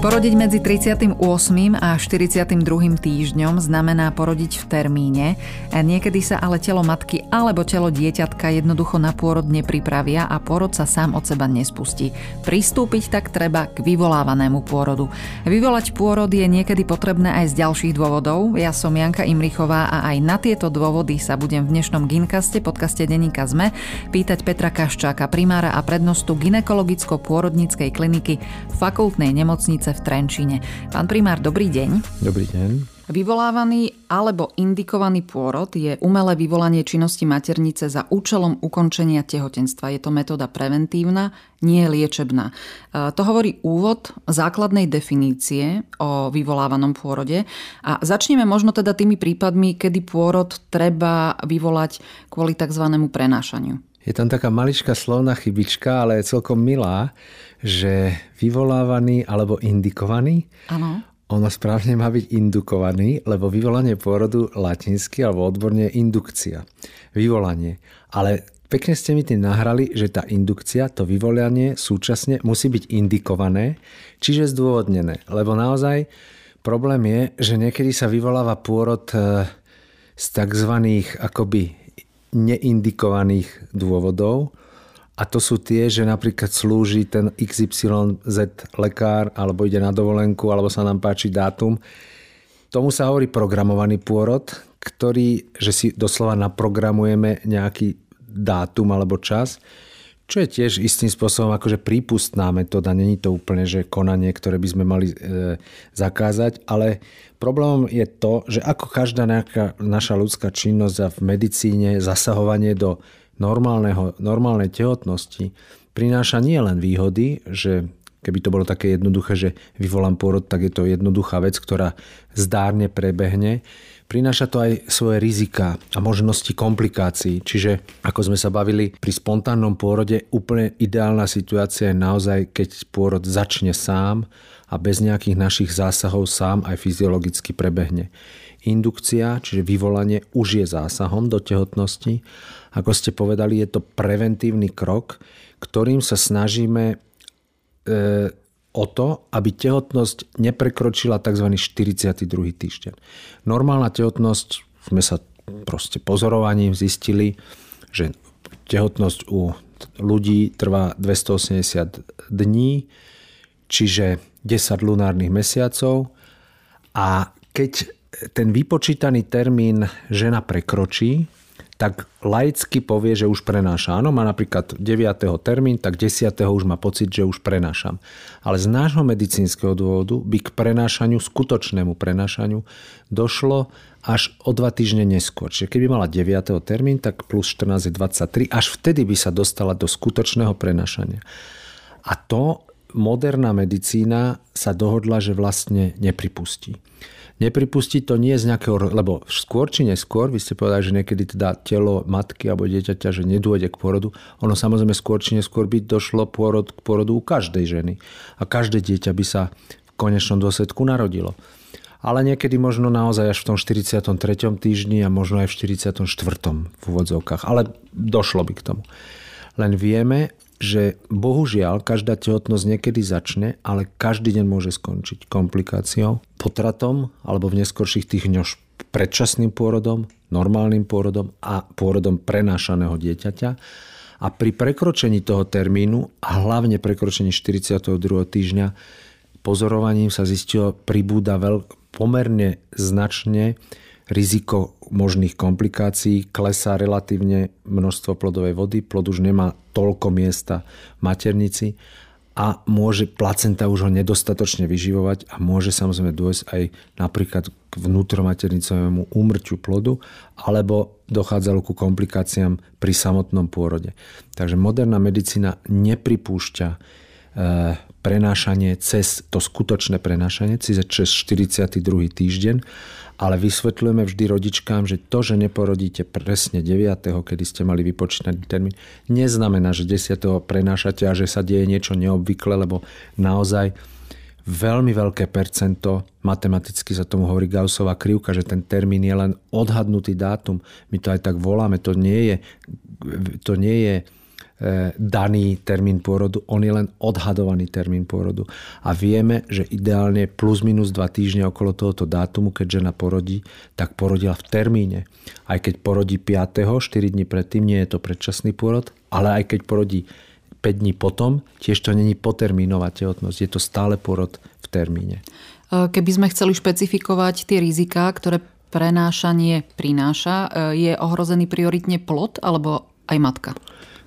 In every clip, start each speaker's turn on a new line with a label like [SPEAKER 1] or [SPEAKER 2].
[SPEAKER 1] Porodiť medzi 38. a 42. týždňom znamená porodiť v termíne. Niekedy sa ale telo matky alebo telo dieťatka jednoducho na pôrod nepripravia a pôrod sa sám od seba nespustí. Pristúpiť tak treba k vyvolávanému pôrodu. Vyvolať pôrod je niekedy potrebné aj z ďalších dôvodov. Ja som Janka Imrichová a aj na tieto dôvody sa budem v dnešnom Ginkaste, podcaste Deníka ZME, pýtať Petra Kaščáka, primára a prednostu ginekologicko-pôrodníckej kliniky fakultnej nemocnice v Trenčine. Pán primár, dobrý deň.
[SPEAKER 2] Dobrý deň.
[SPEAKER 1] Vyvolávaný alebo indikovaný pôrod je umelé vyvolanie činnosti maternice za účelom ukončenia tehotenstva. Je to metóda preventívna, nie liečebná. E, to hovorí úvod základnej definície o vyvolávanom pôrode. A začneme možno teda tými prípadmi, kedy pôrod treba vyvolať kvôli tzv. prenášaniu.
[SPEAKER 2] Je tam taká maličká slovná chybička, ale je celkom milá, že vyvolávaný alebo indikovaný.
[SPEAKER 1] Áno.
[SPEAKER 2] Ono správne má byť indukovaný, lebo vyvolanie pôrodu latinsky alebo odborne je indukcia. Vyvolanie. Ale pekne ste mi tým nahrali, že tá indukcia, to vyvolanie súčasne musí byť indikované, čiže zdôvodnené. Lebo naozaj problém je, že niekedy sa vyvoláva pôrod e, z tzv. akoby neindikovaných dôvodov, a to sú tie, že napríklad slúži ten XYZ lekár, alebo ide na dovolenku, alebo sa nám páči dátum. Tomu sa hovorí programovaný pôrod, ktorý, že si doslova naprogramujeme nejaký dátum alebo čas, čo je tiež istým spôsobom akože prípustná metóda. Není to úplne, že konanie, ktoré by sme mali e, zakázať, ale problémom je to, že ako každá nejaká naša ľudská činnosť a v medicíne zasahovanie do normálnej tehotnosti prináša nie len výhody, že keby to bolo také jednoduché, že vyvolám pôrod, tak je to jednoduchá vec, ktorá zdárne prebehne. Prináša to aj svoje rizika a možnosti komplikácií. Čiže, ako sme sa bavili, pri spontánnom pôrode úplne ideálna situácia je naozaj, keď pôrod začne sám a bez nejakých našich zásahov sám aj fyziologicky prebehne. Indukcia, čiže vyvolanie, už je zásahom do tehotnosti. Ako ste povedali, je to preventívny krok, ktorým sa snažíme e, o to, aby tehotnosť neprekročila tzv. 42. týždeň. Normálna tehotnosť, sme sa proste pozorovaním zistili, že tehotnosť u ľudí trvá 280 dní, čiže 10 lunárnych mesiacov a keď ten vypočítaný termín žena prekročí, tak laicky povie, že už prenáša. Áno, má napríklad 9. termín, tak 10. už má pocit, že už prenášam. Ale z nášho medicínskeho dôvodu by k prenášaniu, skutočnému prenášaniu, došlo až o dva týždne neskôr. Čiže keby mala 9. termín, tak plus 14 je 23, až vtedy by sa dostala do skutočného prenášania. A to moderná medicína sa dohodla, že vlastne nepripustí nepripustiť to nie z nejakého, lebo skôr či neskôr, vy ste povedali, že niekedy teda telo matky alebo dieťaťa, že nedôjde k porodu, ono samozrejme skôr či neskôr by došlo pôrod, k porodu u každej ženy. A každé dieťa by sa v konečnom dôsledku narodilo. Ale niekedy možno naozaj až v tom 43. týždni a možno aj v 44. v úvodzovkách. Ale došlo by k tomu. Len vieme, že bohužiaľ každá tehotnosť niekedy začne, ale každý deň môže skončiť komplikáciou, potratom alebo v neskorších tých dňoch predčasným pôrodom, normálnym pôrodom a pôrodom prenášaného dieťaťa. A pri prekročení toho termínu a hlavne prekročení 42. týždňa pozorovaním sa zistilo, pribúda veľ, pomerne značne riziko možných komplikácií, klesá relatívne množstvo plodovej vody, plod už nemá toľko miesta v maternici a môže placenta už ho nedostatočne vyživovať a môže samozrejme dôjsť aj napríklad k vnútromaternicovému úmrťu plodu alebo dochádzalo ku komplikáciám pri samotnom pôrode. Takže moderná medicína nepripúšťa prenášanie cez to skutočné prenášanie, cez 42. týždeň ale vysvetľujeme vždy rodičkám, že to, že neporodíte presne 9., kedy ste mali vypočítaný termín, neznamená, že 10. prenášate a že sa deje niečo neobvykle, lebo naozaj veľmi veľké percento, matematicky sa tomu hovorí Gaussová krivka, že ten termín je len odhadnutý dátum. My to aj tak voláme, to nie je, to nie je daný termín pôrodu, on je len odhadovaný termín pôrodu. A vieme, že ideálne plus minus 2 týždne okolo tohoto dátumu, keď žena porodí, tak porodila v termíne. Aj keď porodí 5. 4 dní predtým, nie je to predčasný pôrod, ale aj keď porodí 5 dní potom, tiež to není potermínová tehotnosť, je to stále porod v termíne.
[SPEAKER 1] E, keby sme chceli špecifikovať tie riziká, ktoré prenášanie prináša, e, je ohrozený prioritne plod alebo aj matka?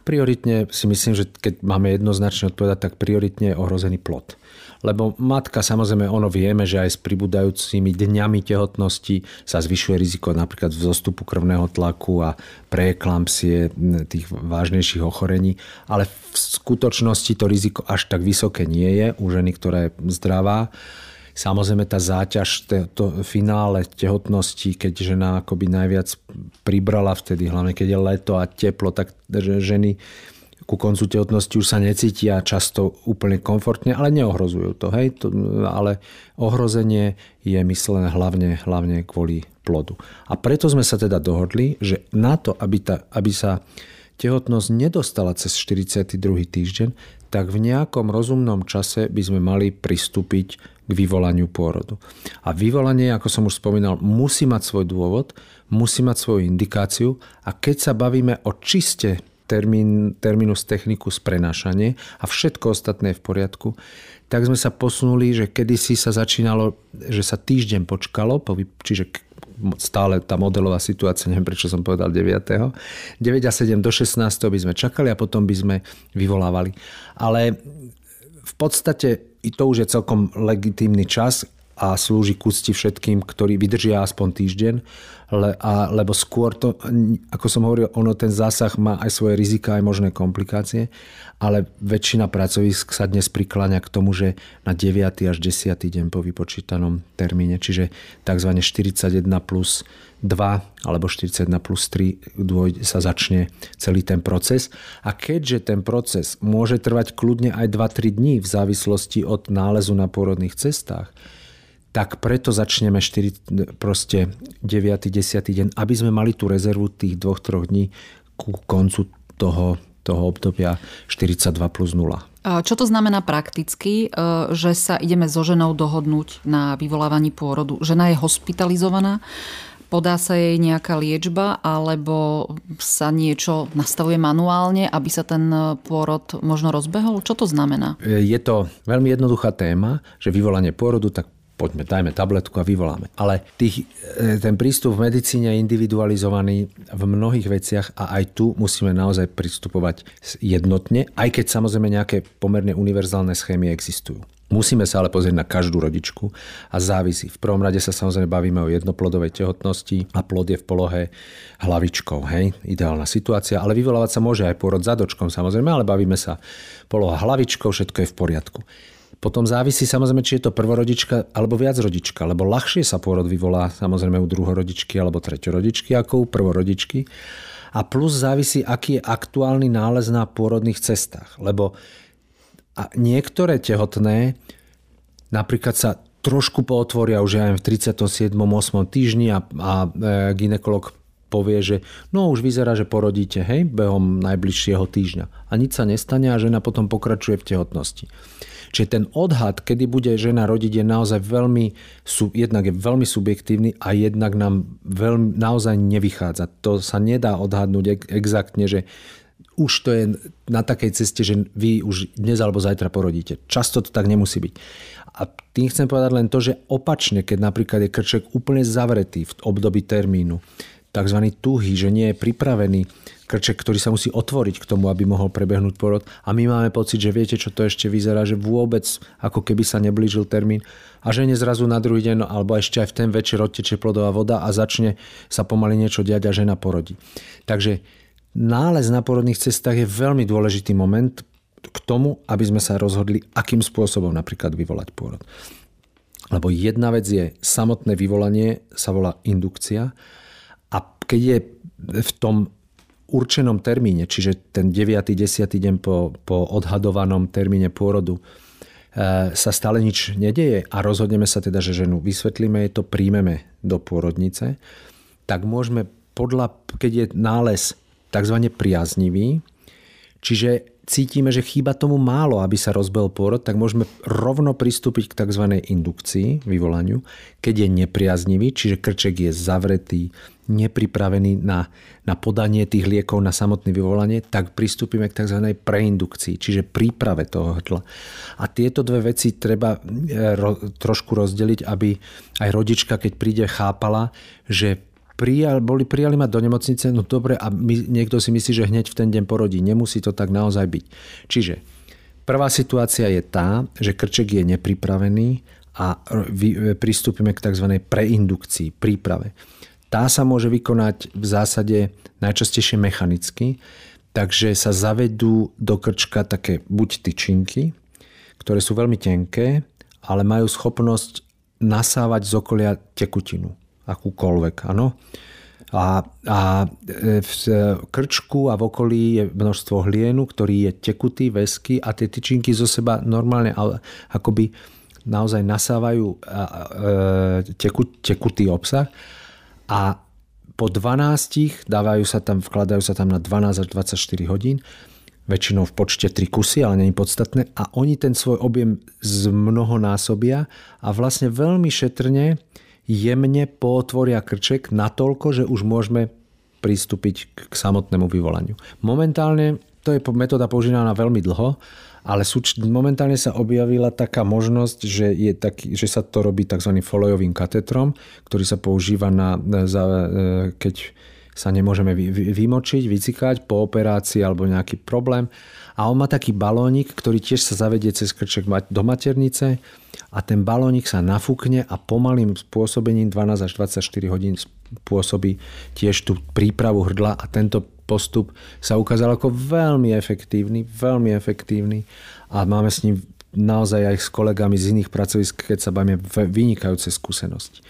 [SPEAKER 2] Prioritne si myslím, že keď máme jednoznačne odpovedať, tak prioritne je ohrozený plod. Lebo matka, samozrejme, ono vieme, že aj s pribúdajúcimi dňami tehotnosti sa zvyšuje riziko napríklad vzostupu krvného tlaku a preeklampsie tých vážnejších ochorení, ale v skutočnosti to riziko až tak vysoké nie je u ženy, ktorá je zdravá Samozrejme tá záťaž, to, to finále tehotnosti, keď žena akoby najviac pribrala vtedy, hlavne keď je leto a teplo, tak ženy ku koncu tehotnosti už sa necítia často úplne komfortne, ale neohrozujú to. Hej? to ale ohrozenie je myslené hlavne, hlavne kvôli plodu. A preto sme sa teda dohodli, že na to, aby, ta, aby sa tehotnosť nedostala cez 42. týždeň, tak v nejakom rozumnom čase by sme mali pristúpiť k vyvolaniu pôrodu. A vyvolanie, ako som už spomínal, musí mať svoj dôvod, musí mať svoju indikáciu a keď sa bavíme o čiste termín, terminus technicus prenášanie a všetko ostatné je v poriadku, tak sme sa posunuli, že kedysi sa začínalo, že sa týždeň počkalo, čiže stále tá modelová situácia, neviem prečo som povedal 9. 9 a 7 do 16 by sme čakali a potom by sme vyvolávali. Ale v podstate i to už je celkom legitímny čas a slúži k úcti všetkým, ktorí vydržia aspoň týždeň, le, a, lebo skôr to, ako som hovoril, ono ten zásah má aj svoje rizika, aj možné komplikácie, ale väčšina pracovisk sa dnes prikláňa k tomu, že na 9. až 10. deň po vypočítanom termíne, čiže tzv. 41 plus 2 alebo 41 plus 3 dôjde, sa začne celý ten proces. A keďže ten proces môže trvať kľudne aj 2-3 dní v závislosti od nálezu na pôrodných cestách, tak preto začneme 4, proste 9. 10. deň, aby sme mali tú rezervu tých 2-3 dní ku koncu toho, toho obdobia 42 plus 0.
[SPEAKER 1] Čo to znamená prakticky, e, že sa ideme so ženou dohodnúť na vyvolávaní pôrodu? Žena je hospitalizovaná, podá sa jej nejaká liečba alebo sa niečo nastavuje manuálne, aby sa ten pôrod možno rozbehol? Čo to znamená?
[SPEAKER 2] Je to veľmi jednoduchá téma, že vyvolanie pôrodu, tak poďme, dajme tabletku a vyvoláme. Ale tých, e, ten prístup v medicíne je individualizovaný v mnohých veciach a aj tu musíme naozaj pristupovať jednotne, aj keď samozrejme nejaké pomerne univerzálne schémy existujú. Musíme sa ale pozrieť na každú rodičku a závisí. V prvom rade sa samozrejme bavíme o jednoplodovej tehotnosti a plod je v polohe hlavičkou. Hej? Ideálna situácia, ale vyvolávať sa môže aj pôrod zadočkom samozrejme, ale bavíme sa poloha hlavičkou, všetko je v poriadku. Potom závisí samozrejme, či je to prvorodička alebo viacrodička, lebo ľahšie sa pôrod vyvolá samozrejme u druhorodičky alebo treťorodičky ako u prvorodičky. A plus závisí, aký je aktuálny nález na pôrodných cestách. Lebo a niektoré tehotné napríklad sa trošku pootvoria už aj v 37. 8. týždni a, a e, ginekolog povie, že no už vyzerá, že porodíte, hej, behom najbližšieho týždňa. A nič sa nestane a žena potom pokračuje v tehotnosti. Čiže ten odhad, kedy bude žena rodiť, je naozaj veľmi, jednak je veľmi subjektívny a jednak nám veľmi, naozaj nevychádza. To sa nedá odhadnúť exaktne, že už to je na takej ceste, že vy už dnes alebo zajtra porodíte. Často to tak nemusí byť. A tým chcem povedať len to, že opačne, keď napríklad je krček úplne zavretý v období termínu, tzv. tuhý, že nie je pripravený krček, ktorý sa musí otvoriť k tomu, aby mohol prebehnúť porod. A my máme pocit, že viete, čo to ešte vyzerá, že vôbec ako keby sa neblížil termín a že zrazu na druhý deň alebo ešte aj v ten večer odteče plodová voda a začne sa pomaly niečo diať a žena porodí. Takže nález na porodných cestách je veľmi dôležitý moment k tomu, aby sme sa rozhodli, akým spôsobom napríklad vyvolať pôrod. Lebo jedna vec je samotné vyvolanie, sa volá indukcia a keď je v tom určenom termíne, čiže ten 9. 10. deň po, po odhadovanom termíne pôrodu, e, sa stále nič nedeje a rozhodneme sa teda, že ženu vysvetlíme, je to príjmeme do pôrodnice, tak môžeme podľa, keď je nález tzv. priaznivý, Čiže cítime, že chýba tomu málo, aby sa rozbehol pôrod, tak môžeme rovno pristúpiť k tzv. indukcii, vyvolaniu, keď je nepriaznivý, čiže krček je zavretý, nepripravený na, na podanie tých liekov na samotné vyvolanie, tak pristúpime k tzv. preindukcii, čiže príprave toho hrdla. A tieto dve veci treba e, ro, trošku rozdeliť, aby aj rodička, keď príde, chápala, že prijal, boli prijali ma do nemocnice, no dobre, a my, niekto si myslí, že hneď v ten deň porodí. Nemusí to tak naozaj byť. Čiže prvá situácia je tá, že krček je nepripravený a pristúpime k tzv. preindukcii, príprave. Tá sa môže vykonať v zásade najčastejšie mechanicky, takže sa zavedú do krčka také buď tyčinky, ktoré sú veľmi tenké, ale majú schopnosť nasávať z okolia tekutinu akúkoľvek, áno. A, a e, v krčku a v okolí je množstvo hlienu, ktorý je tekutý, vesky a tie tyčinky zo seba normálne akoby naozaj nasávajú e, tekutý obsah a po 12 dávajú sa tam, vkladajú sa tam na 12 až 24 hodín väčšinou v počte 3 kusy, ale je podstatné. A oni ten svoj objem zmnohonásobia a vlastne veľmi šetrne jemne pootvoria krček natoľko, že už môžeme pristúpiť k samotnému vyvolaniu. Momentálne to je metóda používaná veľmi dlho, ale súč- momentálne sa objavila taká možnosť, že, je taký, že sa to robí tzv. folojovým katetrom, ktorý sa používa na, za, e, keď sa nemôžeme vymočiť, vycikať po operácii alebo nejaký problém. A on má taký balónik, ktorý tiež sa zavedie cez krček do maternice a ten balónik sa nafúkne a pomalým spôsobením 12 až 24 hodín spôsobí tiež tú prípravu hrdla a tento postup sa ukázal ako veľmi efektívny, veľmi efektívny a máme s ním naozaj aj s kolegami z iných pracovisk, keď sa bavíme, vynikajúce skúsenosti.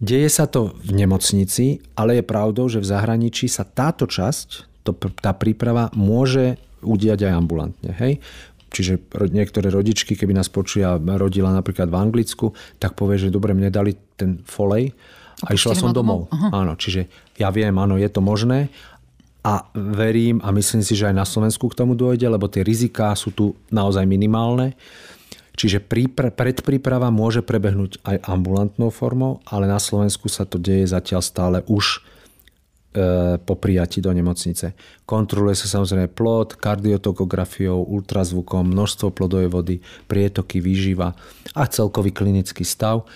[SPEAKER 2] Deje sa to v nemocnici, ale je pravdou, že v zahraničí sa táto časť, to, tá príprava môže udiať aj ambulantne. Hej? Čiže niektoré rodičky, keby nás počuja, rodila napríklad v Anglicku, tak povie, že dobre, mne dali ten folej a, a išla som domov. domov. Áno, čiže ja viem, áno, je to možné a verím a myslím si, že aj na Slovensku k tomu dôjde, lebo tie riziká sú tu naozaj minimálne. Čiže predpríprava môže prebehnúť aj ambulantnou formou, ale na Slovensku sa to deje zatiaľ stále už po prijati do nemocnice. Kontroluje sa samozrejme plod, kardiotokografiou, ultrazvukom, množstvo plodovej vody, prietoky, výživa a celkový klinický stav.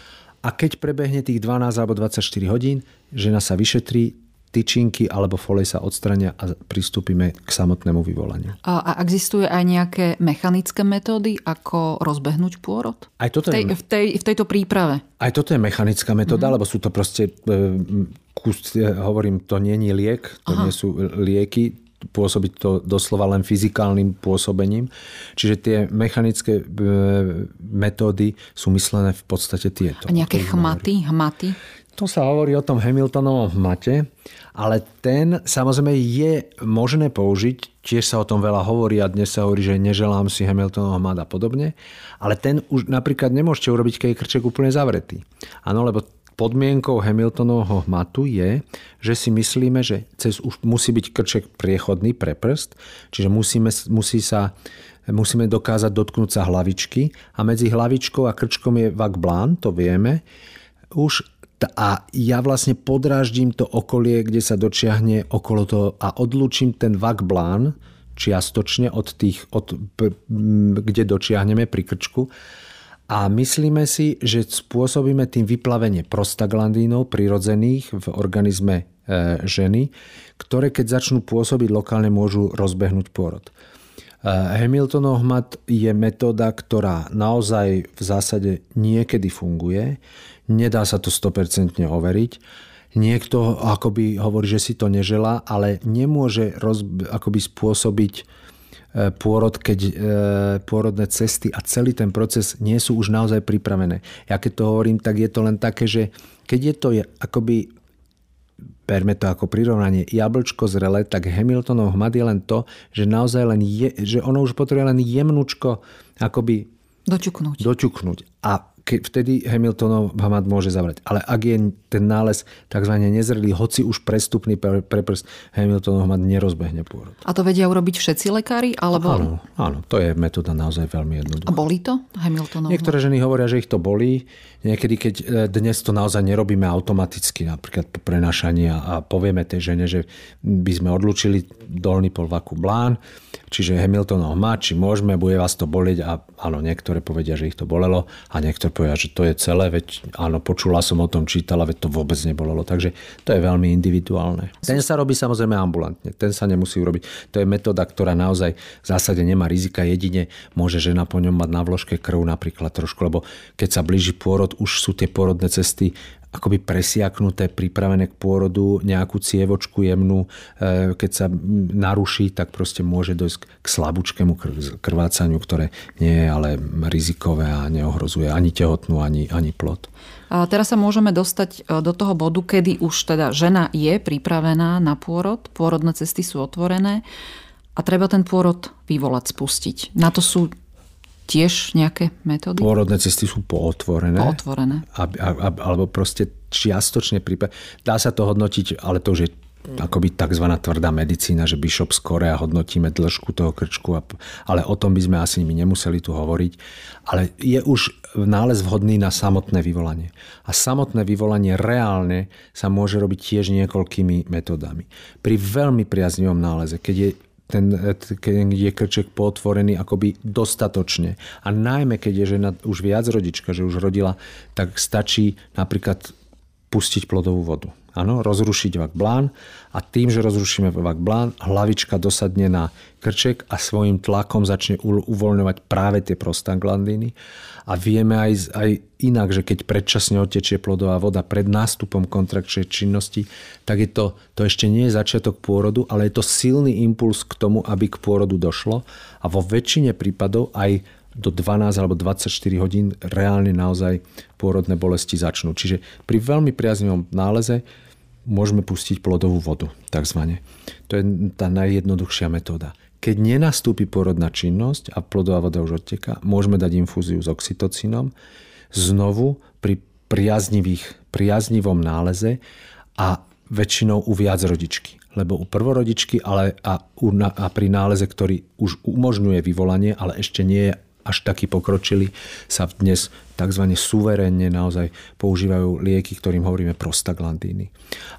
[SPEAKER 2] A keď prebehne tých 12 alebo 24 hodín, žena sa vyšetrí, tyčinky alebo folej sa odstrania a pristúpime k samotnému vyvolaniu.
[SPEAKER 1] A existuje aj nejaké mechanické metódy, ako rozbehnúť pôrod?
[SPEAKER 2] Aj toto
[SPEAKER 1] v, tej,
[SPEAKER 2] je...
[SPEAKER 1] v, tej, v tejto príprave?
[SPEAKER 2] Aj toto je mechanická metóda, mm-hmm. lebo sú to proste, e, kus, e, hovorím, to nie je liek, to Aha. nie sú lieky, pôsobiť to doslova len fyzikálnym pôsobením. Čiže tie mechanické e, metódy sú myslené v podstate tieto.
[SPEAKER 1] A nejaké chmaty, hmaty?
[SPEAKER 2] To sa hovorí o tom Hamiltonovom hmate, ale ten samozrejme je možné použiť, tiež sa o tom veľa hovorí a dnes sa hovorí, že neželám si Hamiltonov hmat a podobne, ale ten už napríklad nemôžete urobiť, keď je krček úplne zavretý. Áno, lebo podmienkou Hamiltonovho hmatu je, že si myslíme, že cez už musí byť krček priechodný pre prst, čiže musíme, musí sa musíme dokázať dotknúť sa hlavičky a medzi hlavičkou a krčkom je vakblán, to vieme. Už a ja vlastne podráždím to okolie, kde sa dočiahne okolo toho a odlúčim ten vakblán čiastočne od tých, od, kde dočiahneme pri krčku a myslíme si, že spôsobíme tým vyplavenie prostaglandínov prirodzených v organizme e, ženy, ktoré keď začnú pôsobiť lokálne, môžu rozbehnúť pôrod. E, Hamiltonov hmat je metóda, ktorá naozaj v zásade niekedy funguje. Nedá sa to 100% overiť. Niekto akoby hovorí, že si to neželá, ale nemôže roz, akoby spôsobiť e, pôrod, keď e, pôrodné cesty a celý ten proces nie sú už naozaj pripravené. Ja keď to hovorím, tak je to len také, že keď je to je, akoby berme to ako prirovnanie, jablčko zrele, tak Hamiltonov hmat je len to, že naozaj len je, že ono už potrebuje len jemnúčko akoby
[SPEAKER 1] dočuknúť.
[SPEAKER 2] dočuknúť. A ke, vtedy Hamiltonov hamad môže zavrať. Ale ak je ten nález tzv. nezrelý, hoci už prestupný pre, pre prst, Hamiltonov hamad nerozbehne pôrod.
[SPEAKER 1] A to vedia urobiť všetci lekári? Alebo...
[SPEAKER 2] Áno, áno, to je metóda naozaj veľmi jednoduchá.
[SPEAKER 1] A boli to Hamiltonov
[SPEAKER 2] Niektoré ženy hovoria, že ich to bolí. Niekedy, keď e, dnes to naozaj nerobíme automaticky, napríklad po prenašaní a povieme tej žene, že by sme odlučili dolný polvaku blán, čiže Hamiltonov má, či môžeme, bude vás to bolieť a áno, niektoré povedia, že ich to bolelo a niektoré povedia, že to je celé, veď áno, počula som o tom, čítala, veď to vôbec nebolelo. Takže to je veľmi individuálne. Ten sa robí samozrejme ambulantne, ten sa nemusí urobiť. To je metóda, ktorá naozaj v zásade nemá rizika, jedine môže žena po ňom mať na vložke krv napríklad trošku, lebo keď sa blíži pôrod, už sú tie pôrodné cesty akoby presiaknuté, pripravené k pôrodu, nejakú cievočku jemnú, e, keď sa naruší, tak proste môže dojsť k slabúčkému krvácaniu, ktoré nie je ale rizikové a neohrozuje ani tehotnú, ani, ani plod.
[SPEAKER 1] A teraz sa môžeme dostať e, do toho bodu, kedy už teda žena je pripravená na pôrod, pôrodné cesty sú otvorené a treba ten pôrod vyvolať, spustiť. Na to sú tiež nejaké metódy?
[SPEAKER 2] Pôrodné cesty sú pootvorené.
[SPEAKER 1] Pootvorené.
[SPEAKER 2] A, a, a, alebo proste čiastočne prípad. Dá sa to hodnotiť, ale to už je akoby tzv. tvrdá medicína, že Bishop skore a hodnotíme dĺžku toho krčku, a, ale o tom by sme asi my nemuseli tu hovoriť. Ale je už nález vhodný na samotné vyvolanie. A samotné vyvolanie reálne sa môže robiť tiež niekoľkými metodami. Pri veľmi priaznivom náleze, keď je ten, keď je krček potvorený akoby dostatočne. A najmä, keď je žena už viac rodička, že už rodila, tak stačí napríklad pustiť plodovú vodu. Áno, rozrušiť vak blán a tým, že rozrušíme vak blán, hlavička dosadne na krček a svojim tlakom začne uvoľňovať práve tie prostaglandiny. A vieme aj, aj inak, že keď predčasne otečie plodová voda pred nástupom kontrakčnej činnosti, tak je to, to ešte nie je začiatok pôrodu, ale je to silný impuls k tomu, aby k pôrodu došlo. A vo väčšine prípadov aj do 12 alebo 24 hodín reálne naozaj pôrodné bolesti začnú. Čiže pri veľmi priaznivom náleze môžeme pustiť plodovú vodu, takzvané. To je tá najjednoduchšia metóda. Keď nenastúpi pôrodná činnosť a plodová voda už odteká, môžeme dať infúziu s oxytocinom znovu pri priaznivých, priaznivom náleze a väčšinou u viac rodičky. Lebo u prvorodičky ale a, u, a pri náleze, ktorý už umožňuje vyvolanie, ale ešte nie je až taký pokročili, sa dnes tzv. suverénne naozaj používajú lieky, ktorým hovoríme prostaglandíny.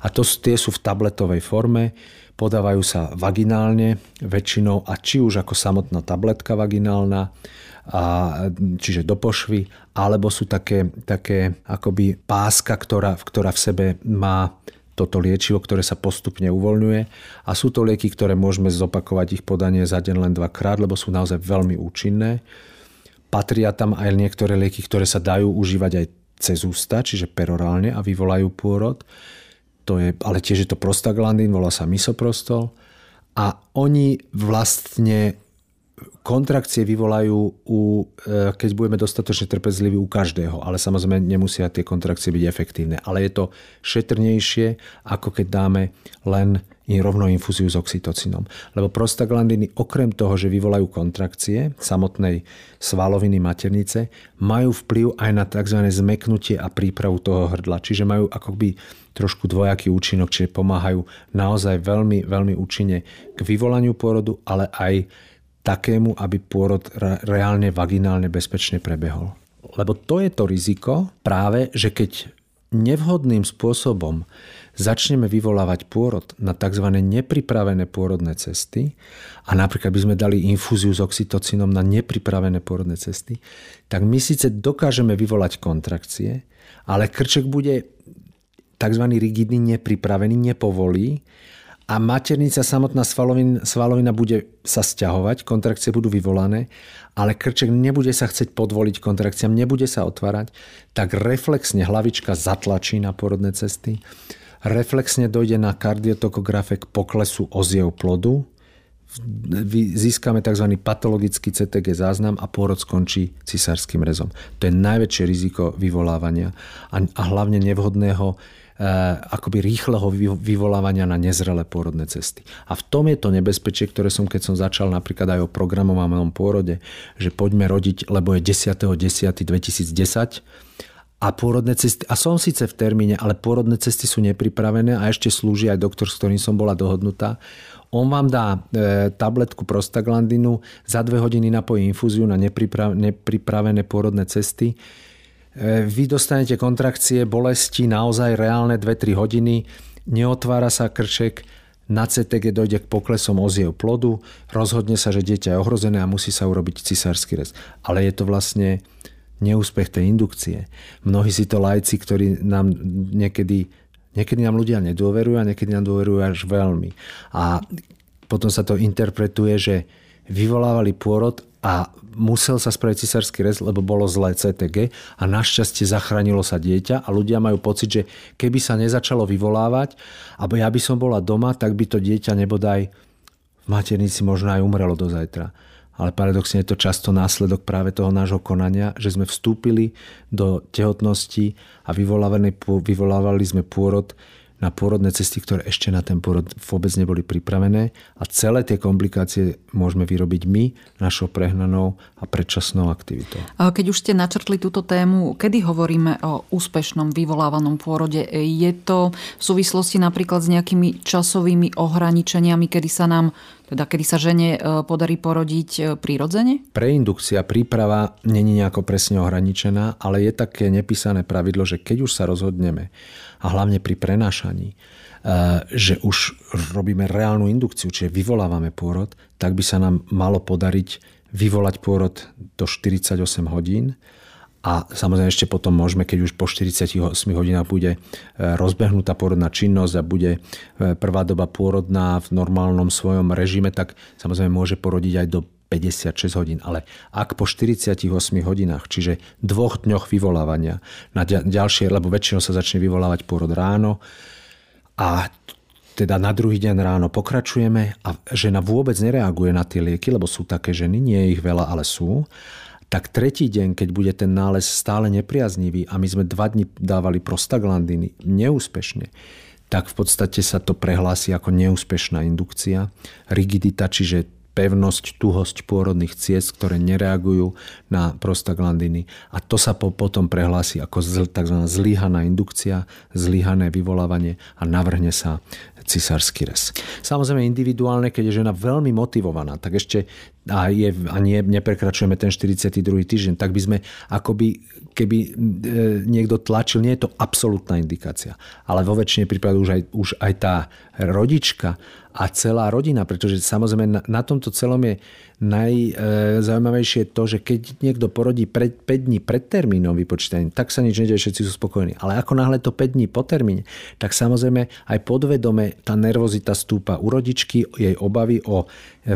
[SPEAKER 2] A to, tie sú v tabletovej forme, podávajú sa vaginálne väčšinou a či už ako samotná tabletka vaginálna, a, čiže do pošvy, alebo sú také, také akoby páska, ktorá, ktorá v sebe má toto liečivo, ktoré sa postupne uvoľňuje a sú to lieky, ktoré môžeme zopakovať ich podanie za deň len dvakrát, lebo sú naozaj veľmi účinné. Patria tam aj niektoré lieky, ktoré sa dajú užívať aj cez ústa, čiže perorálne a vyvolajú pôrod. To je, ale tiež je to prostaglandín, volá sa misoprostol. A oni vlastne kontrakcie vyvolajú, u, e, keď budeme dostatočne trpezliví u každého, ale samozrejme nemusia tie kontrakcie byť efektívne. Ale je to šetrnejšie, ako keď dáme len rovno infúziu s oxytocinom. Lebo prostaglandiny okrem toho, že vyvolajú kontrakcie samotnej svaloviny maternice, majú vplyv aj na tzv. zmeknutie a prípravu toho hrdla. Čiže majú akoby trošku dvojaký účinok, čiže pomáhajú naozaj veľmi, veľmi účinne k vyvolaniu pôrodu, ale aj takému, aby pôrod reálne vaginálne bezpečne prebehol. Lebo to je to riziko práve, že keď nevhodným spôsobom začneme vyvolávať pôrod na tzv. nepripravené pôrodné cesty a napríklad by sme dali infúziu s oxytocinom na nepripravené pôrodné cesty, tak my síce dokážeme vyvolať kontrakcie, ale krček bude tzv. rigidný, nepripravený, nepovolí a maternica samotná svalovina, svalovina bude sa stiahovať, kontrakcie budú vyvolané, ale krček nebude sa chcieť podvoliť kontrakciám, nebude sa otvárať, tak reflexne hlavička zatlačí na porodné cesty, reflexne dojde na kardiotokografe k poklesu oziev plodu, získame tzv. patologický CTG záznam a pôrod skončí cisárským rezom. To je najväčšie riziko vyvolávania a, hlavne nevhodného akoby rýchleho vyvolávania na nezrelé pôrodné cesty. A v tom je to nebezpečie, ktoré som, keď som začal napríklad aj o programovanom pôrode, že poďme rodiť, lebo je 10.10.2010 a pôrodné cesty, a som síce v termíne, ale pôrodné cesty sú nepripravené a ešte slúži aj doktor, s ktorým som bola dohodnutá. On vám dá e, tabletku prostaglandinu, za dve hodiny napojí infúziu na nepripravené pôrodné cesty E, vy dostanete kontrakcie, bolesti naozaj reálne 2-3 hodiny, neotvára sa krček, na CTG dojde k poklesom oziev plodu, rozhodne sa, že dieťa je ohrozené a musí sa urobiť cisársky rez. Ale je to vlastne neúspech tej indukcie. Mnohí si to lajci, ktorí nám niekedy, niekedy nám ľudia nedôverujú a niekedy nám dôverujú až veľmi. A potom sa to interpretuje, že vyvolávali pôrod a musel sa spraviť cisársky rez, lebo bolo zlé CTG a našťastie zachránilo sa dieťa a ľudia majú pocit, že keby sa nezačalo vyvolávať, alebo ja by som bola doma, tak by to dieťa nebodaj v maternici možno aj umrelo do zajtra. Ale paradoxne je to často následok práve toho nášho konania, že sme vstúpili do tehotnosti a vyvolávali sme pôrod na pôrodné cesty, ktoré ešte na ten pôrod vôbec neboli pripravené a celé tie komplikácie môžeme vyrobiť my našou prehnanou a predčasnou aktivitou.
[SPEAKER 1] Keď už ste načrtli túto tému, kedy hovoríme o úspešnom vyvolávanom pôrode? Je to v súvislosti napríklad s nejakými časovými ohraničeniami, kedy sa nám teda kedy sa žene e, podarí porodiť e, prirodzene?
[SPEAKER 2] Preindukcia, príprava není nejako presne ohraničená, ale je také nepísané pravidlo, že keď už sa rozhodneme a hlavne pri prenášaní, e, že už robíme reálnu indukciu, čiže vyvolávame pôrod, tak by sa nám malo podariť vyvolať pôrod do 48 hodín. A samozrejme ešte potom môžeme, keď už po 48 hodinách bude e, rozbehnutá pôrodná činnosť a bude e, prvá doba pôrodná v normálnom svojom režime, tak samozrejme môže porodiť aj do 56 hodín. Ale ak po 48 hodinách, čiže dvoch dňoch vyvolávania na ďalšie, lebo väčšinou sa začne vyvolávať pôrod ráno a teda na druhý deň ráno pokračujeme a žena vôbec nereaguje na tie lieky, lebo sú také ženy, nie je ich veľa, ale sú, tak tretí deň, keď bude ten nález stále nepriaznivý a my sme dva dni dávali prostaglandiny neúspešne, tak v podstate sa to prehlási ako neúspešná indukcia. Rigidita, čiže pevnosť, tuhosť pôrodných ciest, ktoré nereagujú na prostaglandiny. A to sa po, potom prehlási ako tzv. zlyhaná indukcia, zlyhané vyvolávanie a navrhne sa cisársky rez. Samozrejme individuálne, keď je žena veľmi motivovaná, tak ešte a, je, a nie, neprekračujeme ten 42. týždeň, tak by sme akoby, keby e, niekto tlačil, nie je to absolútna indikácia, ale vo väčšine prípadov už aj, už aj tá rodička a celá rodina, pretože samozrejme na, na tomto celom je najzaujímavejšie to, že keď niekto porodí pred, 5 dní pred termínom vypočítaním, tak sa nič nedieje, všetci sú spokojní. Ale ako náhle to 5 dní po termíne, tak samozrejme aj podvedome tá nervozita stúpa u rodičky, jej obavy o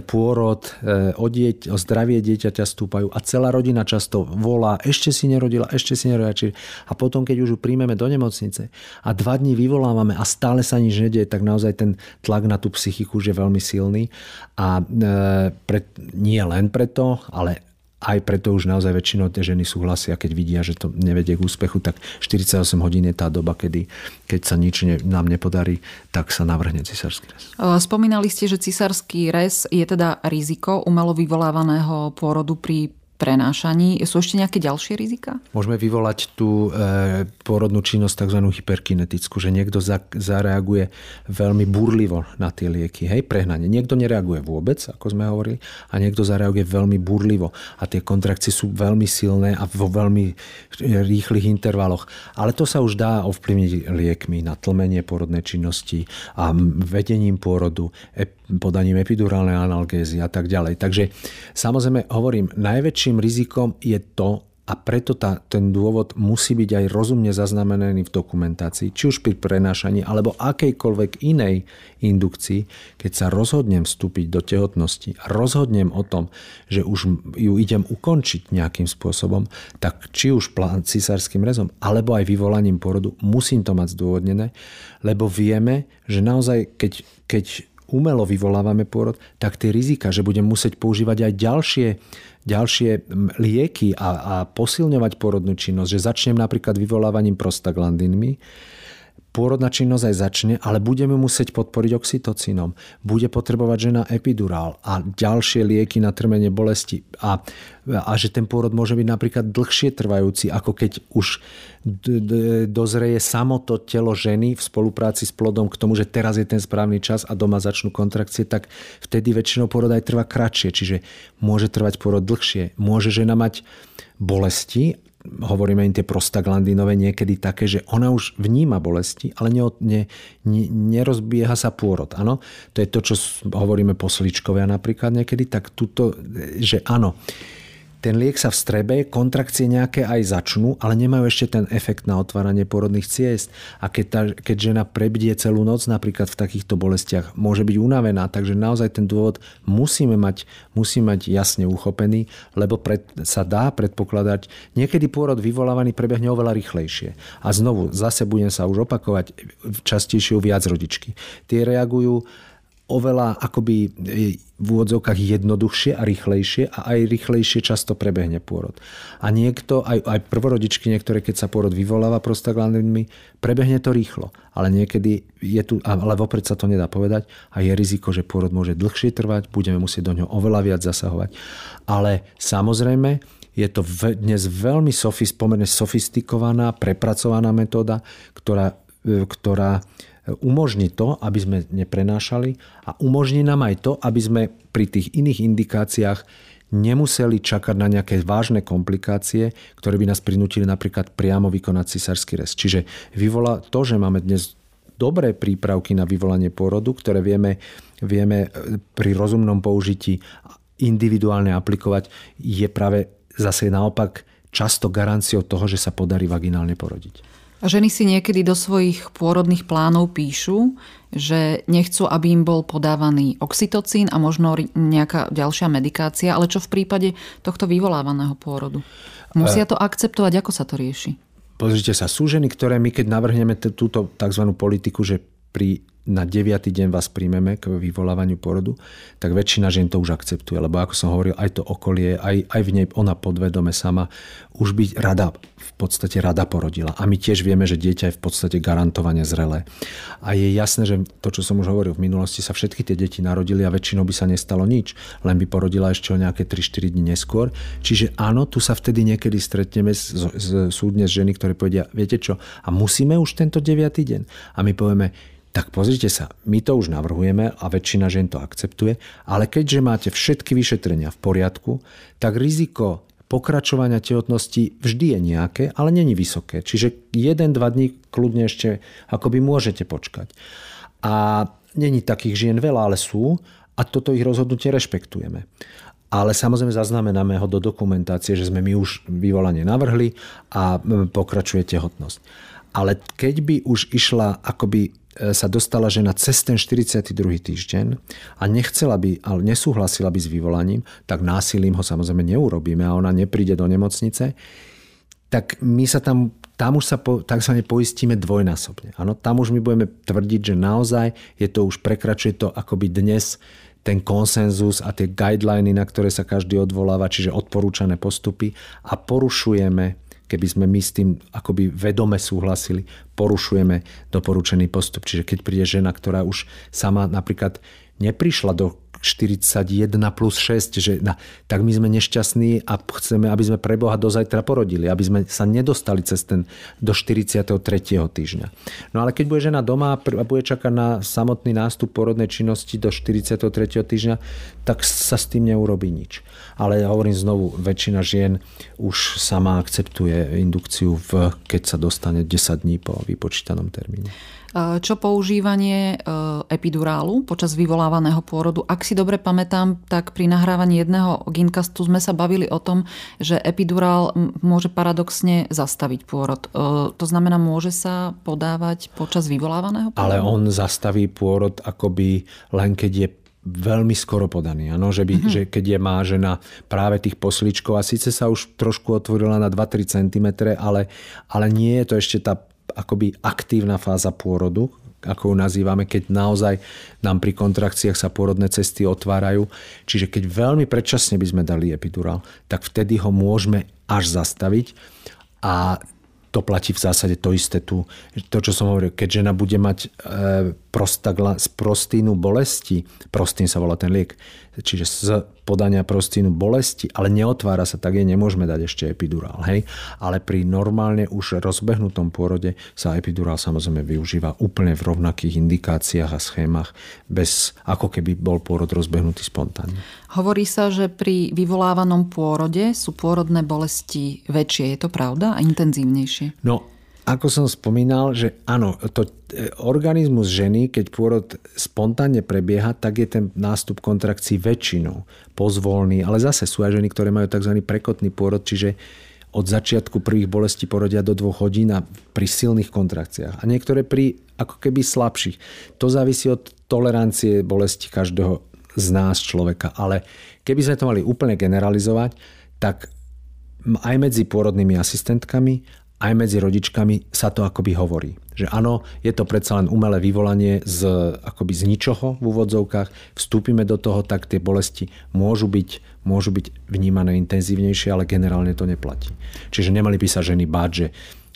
[SPEAKER 2] pôrod, e, o, dieť, o zdravie dieťaťa stúpajú a celá rodina často volá, ešte si nerodila, ešte si nerodila. A potom, keď už ju príjmeme do nemocnice a dva dní vyvolávame a stále sa nič nedieje, tak naozaj ten tlak na tú psychiku už je veľmi silný a e, pre, nie len preto, ale aj preto už naozaj väčšinou tie ženy súhlasia, keď vidia, že to nevedie k úspechu, tak 48 hodín je tá doba, kedy keď sa nič ne, nám nepodarí, tak sa navrhne cisársky rez.
[SPEAKER 1] Spomínali ste, že cisársky rez je teda riziko umelo vyvolávaného pôrodu pri prenášaní. Sú ešte nejaké ďalšie rizika?
[SPEAKER 2] Môžeme vyvolať tú e, pôrodnú činnosť tzv. hyperkinetickú, že niekto za, zareaguje veľmi burlivo na tie lieky. Hej, prehnanie. Niekto nereaguje vôbec, ako sme hovorili, a niekto zareaguje veľmi burlivo. A tie kontrakcie sú veľmi silné a vo veľmi rýchlych intervaloch. Ale to sa už dá ovplyvniť liekmi na tlmenie pôrodnej činnosti a vedením pôrodu, podaním epidurálnej analgézy a tak ďalej. Takže samozrejme hovorím, najväčším rizikom je to, a preto tá, ten dôvod musí byť aj rozumne zaznamenaný v dokumentácii, či už pri prenášaní alebo akejkoľvek inej indukcii, keď sa rozhodnem vstúpiť do tehotnosti a rozhodnem o tom, že už ju idem ukončiť nejakým spôsobom, tak či už plán cisárským rezom alebo aj vyvolaním porodu, musím to mať zdôvodnené, lebo vieme, že naozaj, keď, keď umelo vyvolávame pôrod, tak tie rizika, že budem musieť používať aj ďalšie, ďalšie lieky a, a posilňovať pôrodnú činnosť, že začnem napríklad vyvolávaním prostaglandinmi, pôrodná činnosť aj začne, ale budeme musieť podporiť oxytocínom. Bude potrebovať žena epidurál a ďalšie lieky na trmenie bolesti. A, a že ten pôrod môže byť napríklad dlhšie trvajúci, ako keď už dozreje samo to telo ženy v spolupráci s plodom k tomu, že teraz je ten správny čas a doma začnú kontrakcie, tak vtedy väčšinou pôrod aj trvá kratšie. Čiže môže trvať pôrod dlhšie. Môže žena mať bolesti hovoríme im tie prostaglandinové niekedy také, že ona už vníma bolesti, ale ne, ne, ne, nerozbieha sa pôrod. Áno? To je to, čo hovoríme posličkovia napríklad niekedy, tak tuto, že áno, ten liek sa vstrebe, kontrakcie nejaké aj začnú, ale nemajú ešte ten efekt na otváranie porodných ciest. A keď, tá, keď žena prebdie celú noc napríklad v takýchto bolestiach, môže byť unavená, takže naozaj ten dôvod musíme mať, musí mať jasne uchopený, lebo pred, sa dá predpokladať, niekedy pôrod vyvolávaný prebehne oveľa rýchlejšie. A znovu, zase budem sa už opakovať, častejšie viac rodičky. Tie reagujú oveľa akoby v úvodzovkách jednoduchšie a rýchlejšie a aj rýchlejšie často prebehne pôrod. A niekto, aj, aj prvorodičky niektoré, keď sa pôrod vyvoláva prostaglandinmi, prebehne to rýchlo. Ale niekedy je tu, ale vopred sa to nedá povedať a je riziko, že pôrod môže dlhšie trvať, budeme musieť do ňoho oveľa viac zasahovať. Ale samozrejme, je to dnes veľmi sofist, pomerne sofistikovaná, prepracovaná metóda, ktorá, e, ktorá umožní to, aby sme neprenášali a umožní nám aj to, aby sme pri tých iných indikáciách nemuseli čakať na nejaké vážne komplikácie, ktoré by nás prinútili napríklad priamo vykonať cisársky rez. Čiže vyvolá to, že máme dnes dobré prípravky na vyvolanie pôrodu, ktoré vieme, vieme e, pri rozumnom použití individuálne aplikovať, je práve zase naopak často garanciou toho, že sa podarí vaginálne porodiť.
[SPEAKER 1] Ženy si niekedy do svojich pôrodných plánov píšu, že nechcú, aby im bol podávaný oxytocín a možno nejaká ďalšia medikácia, ale čo v prípade tohto vyvolávaného pôrodu? Musia to akceptovať, ako sa to rieši?
[SPEAKER 2] Pozrite sa, sú ženy, ktoré my keď navrhneme túto tzv. politiku, že pri na 9. deň vás príjmeme k vyvolávaniu porodu, tak väčšina žien to už akceptuje, lebo ako som hovoril, aj to okolie, aj, aj v nej ona podvedome sama už by rada, v podstate rada porodila. A my tiež vieme, že dieťa je v podstate garantovane zrelé. A je jasné, že to, čo som už hovoril, v minulosti sa všetky tie deti narodili a väčšinou by sa nestalo nič, len by porodila ešte o nejaké 3-4 dní neskôr. Čiže áno, tu sa vtedy niekedy stretneme s, s, súdne s ženy, ktoré povedia, viete čo, a musíme už tento 9. deň. A my povieme, tak pozrite sa, my to už navrhujeme a väčšina žien to akceptuje, ale keďže máte všetky vyšetrenia v poriadku, tak riziko pokračovania tehotnosti vždy je nejaké, ale není vysoké. Čiže 1-2 dní kľudne ešte akoby môžete počkať. A není takých žien veľa, ale sú a toto ich rozhodnutie rešpektujeme. Ale samozrejme zaznamenáme ho do dokumentácie, že sme my už vyvolanie navrhli a pokračuje tehotnosť. Ale keď by už išla akoby sa dostala žena cez ten 42. týždeň a nechcela by, ale nesúhlasila by s vyvolaním, tak násilím ho samozrejme neurobíme a ona nepríde do nemocnice, tak my sa tam, tam už sa po, sa poistíme dvojnásobne. Ano, tam už my budeme tvrdiť, že naozaj je to už prekračuje to akoby dnes ten konsenzus a tie guideliny, na ktoré sa každý odvoláva, čiže odporúčané postupy a porušujeme keby sme my s tým akoby vedome súhlasili, porušujeme doporučený postup. Čiže keď príde žena, ktorá už sama napríklad neprišla do 41 plus 6, že na, tak my sme nešťastní a chceme, aby sme pre Boha do porodili, aby sme sa nedostali cez ten do 43. týždňa. No ale keď bude žena doma a bude čakať na samotný nástup porodnej činnosti do 43. týždňa, tak sa s tým neurobí nič. Ale ja hovorím znovu, väčšina žien už sama akceptuje indukciu, v, keď sa dostane 10 dní po vypočítanom termíne.
[SPEAKER 1] Čo používanie e, epidurálu počas vyvolávaného pôrodu? Si dobre pamätám, tak pri nahrávaní jedného ginkastu sme sa bavili o tom, že epidurál môže paradoxne zastaviť pôrod. E, to znamená, môže sa podávať počas vyvolávaného pôrodu?
[SPEAKER 2] Ale on zastaví pôrod akoby len keď je veľmi skoro podaný. Ano? Že, by, uh-huh. že keď je má žena práve tých posličkov a síce sa už trošku otvorila na 2-3 cm, ale, ale nie je to ešte tá akoby aktívna fáza pôrodu, ako ju nazývame, keď naozaj nám pri kontrakciách sa pôrodné cesty otvárajú. Čiže keď veľmi predčasne by sme dali epidurál, tak vtedy ho môžeme až zastaviť. A to platí v zásade to isté tu. To, čo som hovoril, keď žena bude mať e, prostagla, z prostínu bolesti, prostín sa volá ten liek, čiže z podania prostínu bolesti, ale neotvára sa, tak jej nemôžeme dať ešte epidurál. Hej? Ale pri normálne už rozbehnutom pôrode sa epidurál samozrejme využíva úplne v rovnakých indikáciách a schémach, bez ako keby bol pôrod rozbehnutý spontánne.
[SPEAKER 1] Hovorí sa, že pri vyvolávanom pôrode sú pôrodné bolesti väčšie. Je to pravda? A intenzívnejšie?
[SPEAKER 2] No, ako som spomínal, že áno, to e, organizmus ženy, keď pôrod spontánne prebieha, tak je ten nástup kontrakcií väčšinou pozvolný, ale zase sú aj ženy, ktoré majú tzv. prekotný pôrod, čiže od začiatku prvých bolestí porodia do dvoch hodín a pri silných kontrakciách. A niektoré pri ako keby slabších. To závisí od tolerancie bolesti každého z nás človeka. Ale keby sme to mali úplne generalizovať, tak aj medzi pôrodnými asistentkami, aj medzi rodičkami sa to akoby hovorí. Že áno, je to predsa len umelé vyvolanie z, akoby z ničoho v úvodzovkách. Vstúpime do toho, tak tie bolesti môžu byť, môžu byť vnímané intenzívnejšie, ale generálne to neplatí. Čiže nemali by sa ženy báť, že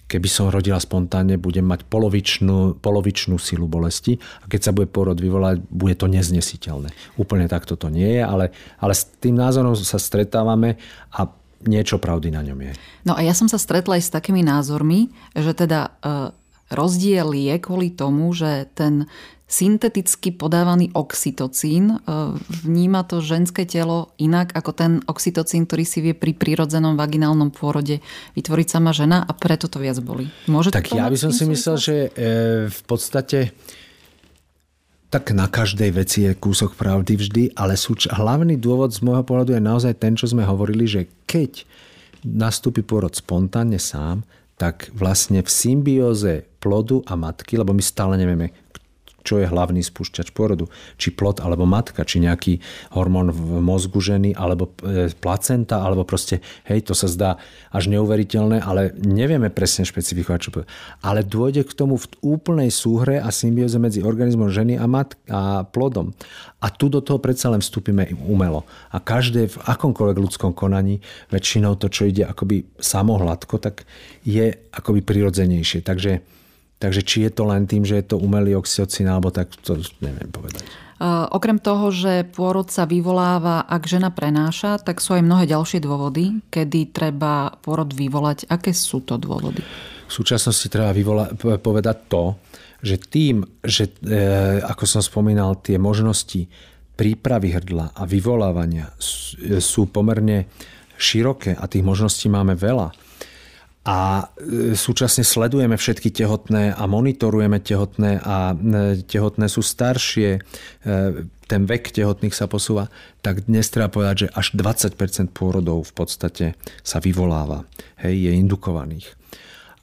[SPEAKER 2] keby som rodila spontánne, budem mať polovičnú, polovičnú silu bolesti a keď sa bude porod vyvolať, bude to neznesiteľné. Úplne takto to nie je, ale, ale s tým názorom sa stretávame a niečo pravdy na ňom je.
[SPEAKER 1] No a ja som sa stretla aj s takými názormi, že teda e, rozdiel je kvôli tomu, že ten synteticky podávaný oxytocín e, vníma to ženské telo inak ako ten oxytocín, ktorý si vie pri prírodzenom vaginálnom pôrode vytvoriť sama žena a preto to viac boli.
[SPEAKER 2] Môže tak ja by som si myslel, že e, v podstate tak na každej veci je kúsok pravdy vždy, ale súč- hlavný dôvod z môjho pohľadu je naozaj ten, čo sme hovorili, že keď nastúpi pôrod spontánne sám, tak vlastne v symbióze plodu a matky, lebo my stále nevieme, čo je hlavný spúšťač pôrodu. Či plod alebo matka, či nejaký hormón v mozgu ženy, alebo e, placenta, alebo proste, hej, to sa zdá až neuveriteľné, ale nevieme presne špecifikovať, čo bude. Ale dôjde k tomu v úplnej súhre a symbióze medzi organizmom ženy a, mat- a plodom. A tu do toho predsa len vstúpime umelo. A každé v akomkoľvek ľudskom konaní, väčšinou to, čo ide akoby samohladko, tak je akoby prirodzenejšie. Takže Takže či je to len tým, že je to umelý oxytocín, alebo tak, to neviem povedať.
[SPEAKER 1] Okrem toho, že pôrod sa vyvoláva, ak žena prenáša, tak sú aj mnohé ďalšie dôvody, kedy treba pôrod vyvolať. Aké sú to dôvody?
[SPEAKER 2] V súčasnosti treba vyvola- povedať to, že tým, že e, ako som spomínal, tie možnosti prípravy hrdla a vyvolávania sú pomerne široké a tých možností máme veľa, a e, súčasne sledujeme všetky tehotné a monitorujeme tehotné a e, tehotné sú staršie, e, ten vek tehotných sa posúva, tak dnes treba povedať, že až 20% pôrodov v podstate sa vyvoláva, hej, je indukovaných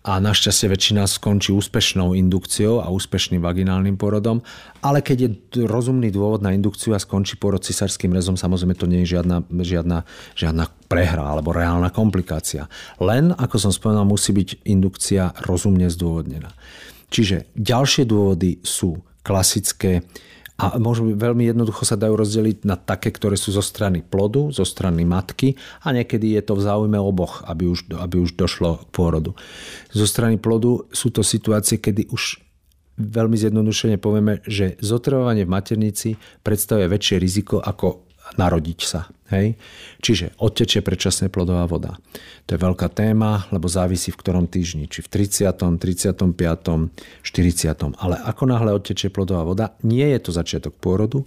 [SPEAKER 2] a našťastie väčšina skončí úspešnou indukciou a úspešným vaginálnym porodom, ale keď je rozumný dôvod na indukciu a skončí porod cisárským rezom, samozrejme to nie je žiadna, žiadna, žiadna prehra alebo reálna komplikácia. Len, ako som spomenul, musí byť indukcia rozumne zdôvodnená. Čiže ďalšie dôvody sú klasické a môžu veľmi jednoducho sa dajú rozdeliť na také, ktoré sú zo strany plodu, zo strany matky a niekedy je to v záujme oboch, aby už, aby už došlo k pôrodu. Zo strany plodu sú to situácie, kedy už veľmi zjednodušene povieme, že zotrvávanie v maternici predstavuje väčšie riziko ako narodiť sa. Hej? Čiže odtečie predčasne plodová voda. To je veľká téma, lebo závisí v ktorom týždni. Či v 30., 35., 40. Ale ako náhle odtečie plodová voda, nie je to začiatok pôrodu.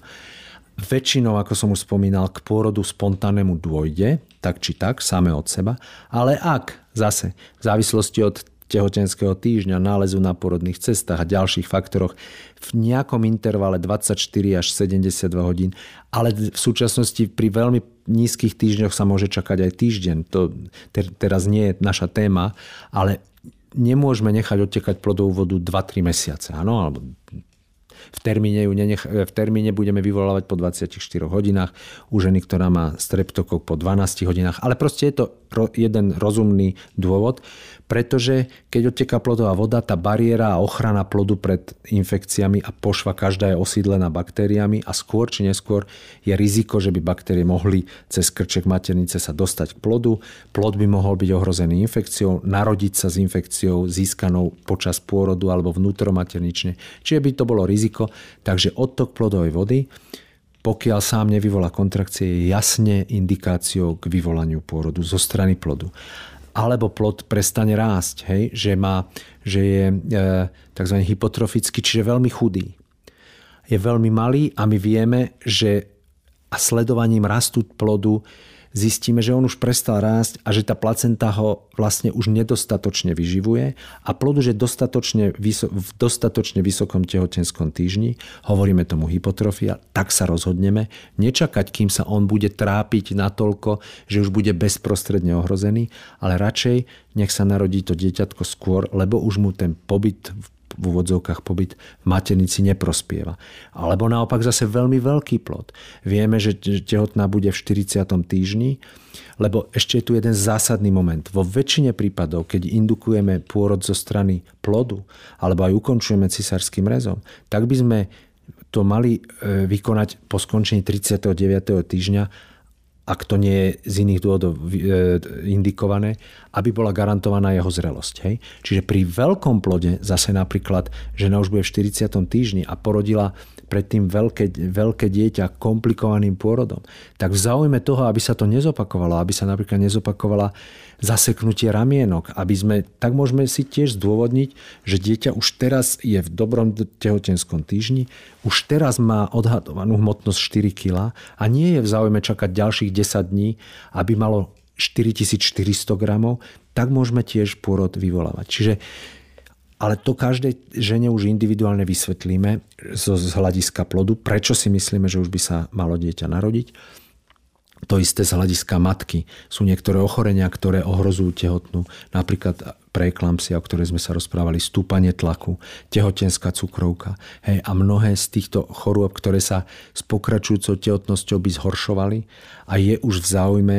[SPEAKER 2] Väčšinou, ako som už spomínal, k pôrodu spontánnemu dôjde, tak či tak, same od seba. Ale ak zase v závislosti od tehotenského týždňa, nálezu na porodných cestách a ďalších faktoroch. V nejakom intervale 24 až 72 hodín, ale v súčasnosti pri veľmi nízkych týždňoch sa môže čakať aj týždeň. To teraz nie je naša téma, ale nemôžeme nechať odtekať plodovú vodu 2-3 mesiace, áno, alebo v termíne, ju nenech- v termíne budeme vyvolávať po 24 hodinách, u ženy, ktorá má streptokok po 12 hodinách, ale proste je to jeden rozumný dôvod, pretože keď odteká plodová voda, tá bariéra a ochrana plodu pred infekciami a pošva každá je osídlená baktériami a skôr či neskôr je riziko, že by baktérie mohli cez krček maternice sa dostať k plodu. Plod by mohol byť ohrozený infekciou, narodiť sa s infekciou získanou počas pôrodu alebo vnútromaternične. Čiže by to bolo riziko. Takže odtok plodovej vody pokiaľ sám nevyvolá kontrakcie, je jasne indikáciou k vyvolaniu pôrodu zo strany plodu alebo plod prestane rásť, hej? Že, má, že je e, tzv. hypotrofický, čiže veľmi chudý. Je veľmi malý a my vieme, že a sledovaním rastu plodu zistíme, že on už prestal rásť a že tá placenta ho vlastne už nedostatočne vyživuje a plod už je dostatočne, v dostatočne vysokom tehotenskom týždni, hovoríme tomu hypotrofia, tak sa rozhodneme. Nečakať, kým sa on bude trápiť natoľko, že už bude bezprostredne ohrozený, ale radšej nech sa narodí to dieťatko skôr, lebo už mu ten pobyt v v úvodzovkách pobyt v maternici neprospieva. Alebo naopak zase veľmi veľký plod. Vieme, že tehotná bude v 40. týždni, lebo ešte je tu jeden zásadný moment. Vo väčšine prípadov, keď indukujeme pôrod zo strany plodu, alebo aj ukončujeme cisárským rezom, tak by sme to mali e, vykonať po skončení 39. týždňa ak to nie je z iných dôvodov e, indikované, aby bola garantovaná jeho zrelosť. Hej? Čiže pri veľkom plode, zase napríklad žena už bude v 40. týždni a porodila predtým veľké, veľké dieťa komplikovaným pôrodom, tak v záujme toho, aby sa to nezopakovalo, aby sa napríklad nezopakovala zaseknutie ramienok, aby sme, tak môžeme si tiež zdôvodniť, že dieťa už teraz je v dobrom tehotenskom týždni, už teraz má odhadovanú hmotnosť 4 kg a nie je v záujme čakať ďalších 10 dní, aby malo 4400 gramov, tak môžeme tiež pôrod vyvolávať. Čiže ale to každej žene už individuálne vysvetlíme z, z hľadiska plodu, prečo si myslíme, že už by sa malo dieťa narodiť. To isté z hľadiska matky. Sú niektoré ochorenia, ktoré ohrozujú tehotnú. Napríklad preeklampsia, o ktorej sme sa rozprávali, stúpanie tlaku, tehotenská cukrovka. Hej, a mnohé z týchto chorôb, ktoré sa s pokračujúcou tehotnosťou by zhoršovali a je už v záujme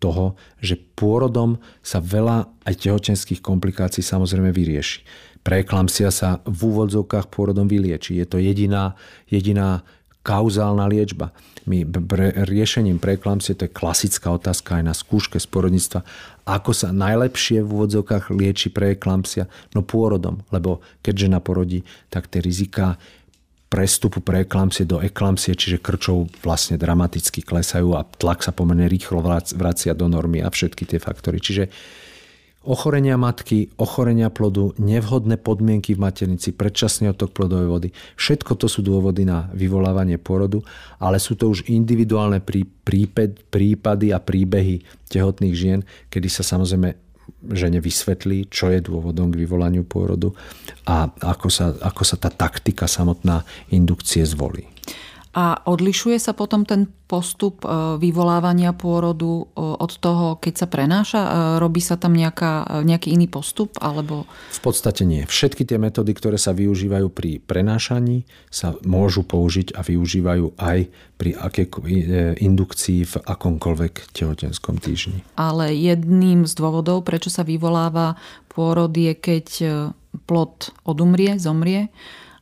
[SPEAKER 2] toho, že pôrodom sa veľa aj tehotenských komplikácií samozrejme vyrieši. Preeklamsia sa v úvodzovkách pôrodom vylieči. Je to jediná, jediná kauzálna liečba. My pre, riešením preeklamsie, to je klasická otázka aj na skúške z porodníctva, ako sa najlepšie v úvodzovkách lieči preeklampsia? No pôrodom, lebo keď žena porodí, tak tie rizika prestupu preeklamsie do eklampsie, čiže krčov vlastne dramaticky klesajú a tlak sa pomerne rýchlo vracia do normy a všetky tie faktory. Čiže ochorenia matky, ochorenia plodu, nevhodné podmienky v maternici, predčasný otok plodovej vody. Všetko to sú dôvody na vyvolávanie porodu, ale sú to už individuálne prípady a príbehy tehotných žien, kedy sa samozrejme žene vysvetlí, čo je dôvodom k vyvolaniu pôrodu a ako sa, ako sa tá taktika samotná indukcie zvolí.
[SPEAKER 1] A odlišuje sa potom ten postup e, vyvolávania pôrodu e, od toho, keď sa prenáša? E, robí sa tam nejaká, nejaký iný postup? Alebo...
[SPEAKER 2] V podstate nie. Všetky tie metódy, ktoré sa využívajú pri prenášaní, sa môžu použiť a využívajú aj pri akej indukcii v akomkoľvek tehotenskom týždni.
[SPEAKER 1] Ale jedným z dôvodov, prečo sa vyvoláva pôrod, je keď plod odumrie, zomrie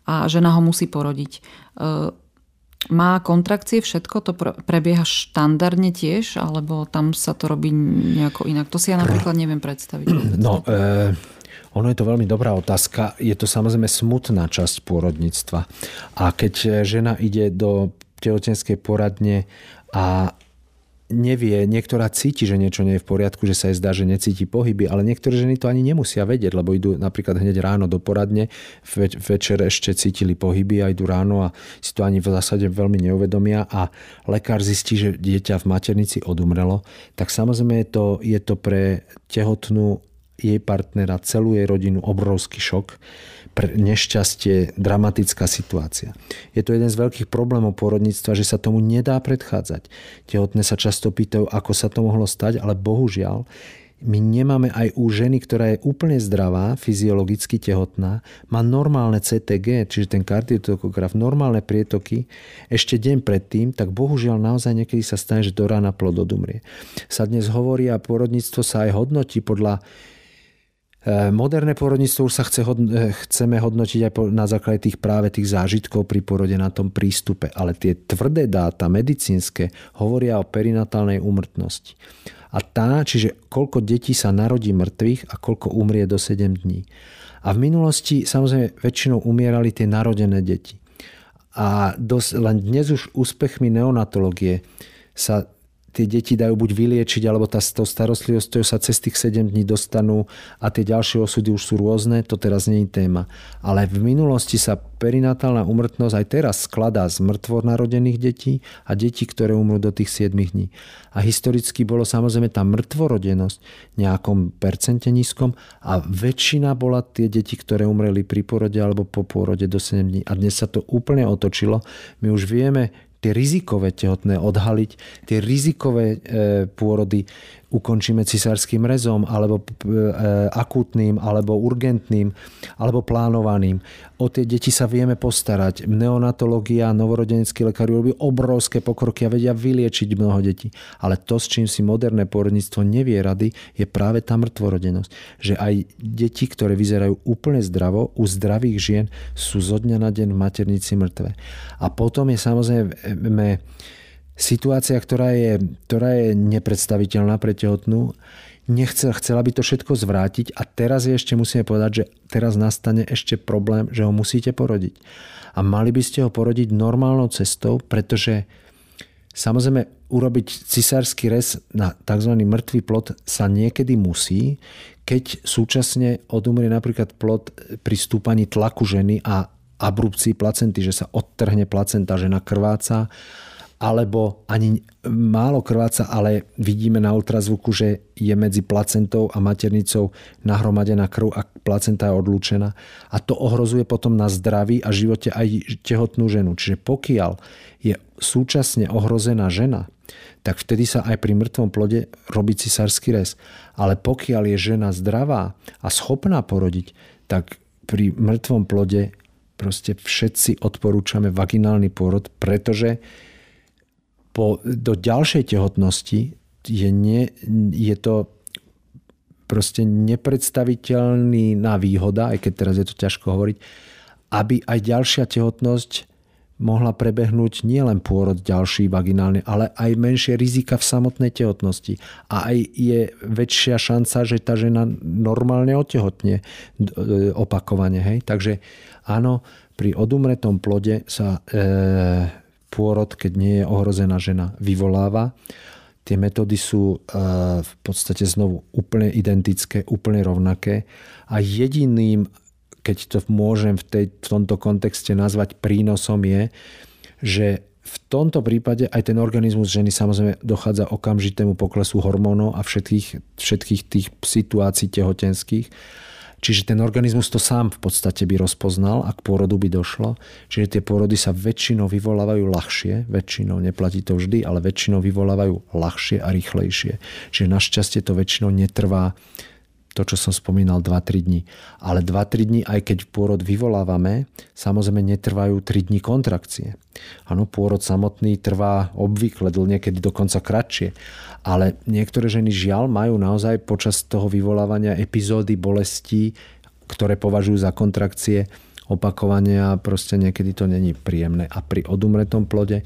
[SPEAKER 1] a žena ho musí porodiť má kontrakcie všetko? To prebieha štandardne tiež? Alebo tam sa to robí nejako inak? To si ja napríklad neviem predstaviť.
[SPEAKER 2] No, e, ono je to veľmi dobrá otázka. Je to samozrejme smutná časť pôrodníctva. A keď žena ide do tehotenskej poradne a nevie, niektorá cíti, že niečo nie je v poriadku, že sa jej zdá, že necíti pohyby, ale niektoré ženy to ani nemusia vedieť, lebo idú napríklad hneď ráno do poradne, večer ešte cítili pohyby a idú ráno a si to ani v zásade veľmi neuvedomia a lekár zistí, že dieťa v maternici odumrelo, tak samozrejme je to, je to pre tehotnú jej partnera, celú jej rodinu obrovský šok nešťastie, dramatická situácia. Je to jeden z veľkých problémov porodníctva, že sa tomu nedá predchádzať. Tehotné sa často pýtajú, ako sa to mohlo stať, ale bohužiaľ my nemáme aj u ženy, ktorá je úplne zdravá, fyziologicky tehotná, má normálne CTG, čiže ten kardiotokograf, normálne prietoky, ešte deň predtým, tak bohužiaľ naozaj niekedy sa stane, že do rána plod odumrie. Sa dnes hovorí a porodníctvo sa aj hodnotí podľa moderné porodníctvo už sa chce, eh, chceme hodnotiť aj na základe tých práve tých zážitkov pri porode na tom prístupe, ale tie tvrdé dáta medicínske hovoria o perinatálnej úmrtnosti. A tá, čiže koľko detí sa narodí mŕtvych a koľko umrie do 7 dní. A v minulosti samozrejme väčšinou umierali tie narodené deti. A dos, len dnes už úspechmi neonatológie sa tie deti dajú buď vyliečiť, alebo tá, to starostlivosťou sa cez tých 7 dní dostanú a tie ďalšie osudy už sú rôzne, to teraz nie je téma. Ale v minulosti sa perinatálna umrtnosť aj teraz skladá z mŕtvor narodených detí a detí, ktoré umrú do tých 7 dní. A historicky bolo samozrejme tá mŕtvorodenosť nejakom percente nízkom a väčšina bola tie deti, ktoré umreli pri porode alebo po porode do 7 dní. A dnes sa to úplne otočilo. My už vieme, tie rizikové tehotné odhaliť, tie rizikové e, pôrody ukončíme cisárským rezom, alebo e, akútnym, alebo urgentným, alebo plánovaným. O tie deti sa vieme postarať. Neonatológia, novorodeneckí lekári robí obrovské pokroky a vedia vyliečiť mnoho detí. Ale to, s čím si moderné porodníctvo nevie rady, je práve tá mŕtvorodenosť. Že aj deti, ktoré vyzerajú úplne zdravo, u zdravých žien sú zo dňa na deň v maternici mŕtve. A potom je samozrejme situácia, ktorá je, ktorá je nepredstaviteľná pre tehotnú, nechcel, chcela by to všetko zvrátiť a teraz je ešte musíme povedať, že teraz nastane ešte problém, že ho musíte porodiť. A mali by ste ho porodiť normálnou cestou, pretože samozrejme urobiť cisársky rez na tzv. mŕtvý plod sa niekedy musí, keď súčasne odumrie napríklad plod pri stúpaní tlaku ženy a abrupcii placenty, že sa odtrhne placenta, žena krváca alebo ani málo krváca, ale vidíme na ultrazvuku, že je medzi placentou a maternicou nahromadená krv a placenta je odlúčená. A to ohrozuje potom na zdraví a živote aj tehotnú ženu. Čiže pokiaľ je súčasne ohrozená žena, tak vtedy sa aj pri mŕtvom plode robí cisársky rez. Ale pokiaľ je žena zdravá a schopná porodiť, tak pri mŕtvom plode proste všetci odporúčame vaginálny pôrod, pretože po, do ďalšej tehotnosti je, nie, je to proste nepredstaviteľný na výhoda, aj keď teraz je to ťažko hovoriť, aby aj ďalšia tehotnosť mohla prebehnúť nielen pôrod ďalší vaginálny, ale aj menšie rizika v samotnej tehotnosti. A aj je väčšia šanca, že tá žena normálne otehotne e, opakovane. Hej? Takže áno, pri odumretom plode sa e, pôrod, keď nie je ohrozená žena, vyvoláva. Tie metódy sú e, v podstate znovu úplne identické, úplne rovnaké a jediným, keď to môžem v, tej, v tomto kontexte nazvať prínosom je, že v tomto prípade aj ten organizmus ženy samozrejme dochádza okamžitému poklesu hormónov a všetkých, všetkých tých situácií tehotenských Čiže ten organizmus to sám v podstate by rozpoznal, ak pôrodu by došlo. Čiže tie pôrody sa väčšinou vyvolávajú ľahšie, väčšinou, neplatí to vždy, ale väčšinou vyvolávajú ľahšie a rýchlejšie. Čiže našťastie to väčšinou netrvá to, čo som spomínal, 2-3 dní. Ale 2-3 dní, aj keď pôrod vyvolávame, samozrejme netrvajú 3 dní kontrakcie. Áno, pôrod samotný trvá obvykle, niekedy dokonca kratšie. Ale niektoré ženy žiaľ majú naozaj počas toho vyvolávania epizódy bolesti, ktoré považujú za kontrakcie, opakovania a proste niekedy to není príjemné. A pri odumretom plode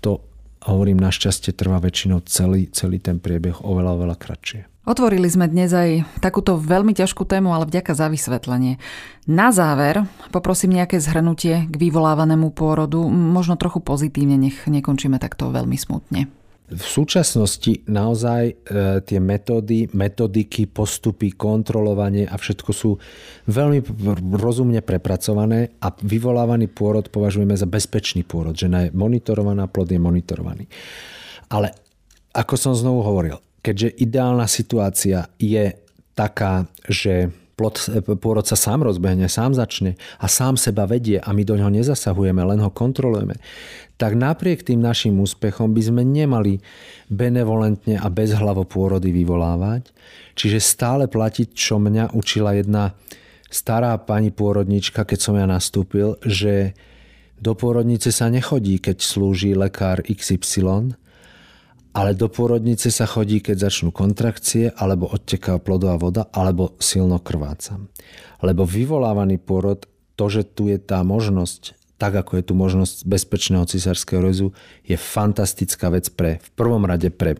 [SPEAKER 2] to, hovorím, našťastie trvá väčšinou celý, celý ten priebeh oveľa, oveľa kratšie.
[SPEAKER 1] Otvorili sme dnes aj takúto veľmi ťažkú tému, ale vďaka za vysvetlenie. Na záver poprosím nejaké zhrnutie k vyvolávanému pôrodu, možno trochu pozitívne, nech nekončíme takto veľmi smutne.
[SPEAKER 2] V súčasnosti naozaj e, tie metódy, metodiky, postupy, kontrolovanie a všetko sú veľmi rozumne prepracované a vyvolávaný pôrod považujeme za bezpečný pôrod. Žena je monitorovaná, plod je monitorovaný. Ale ako som znovu hovoril, keďže ideálna situácia je taká, že plod, e, pôrod sa sám rozbehne, sám začne a sám seba vedie a my do ňoho nezasahujeme, len ho kontrolujeme, tak napriek tým našim úspechom by sme nemali benevolentne a bezhlavo pôrody vyvolávať. Čiže stále platiť, čo mňa učila jedna stará pani pôrodnička, keď som ja nastúpil, že do pôrodnice sa nechodí, keď slúži lekár XY, ale do pôrodnice sa chodí, keď začnú kontrakcie, alebo odteká plodová voda, alebo silno krvácam. Lebo vyvolávaný pôrod, to, že tu je tá možnosť, tak ako je tu možnosť bezpečného cisárskeho rezu, je fantastická vec pre, v prvom rade pre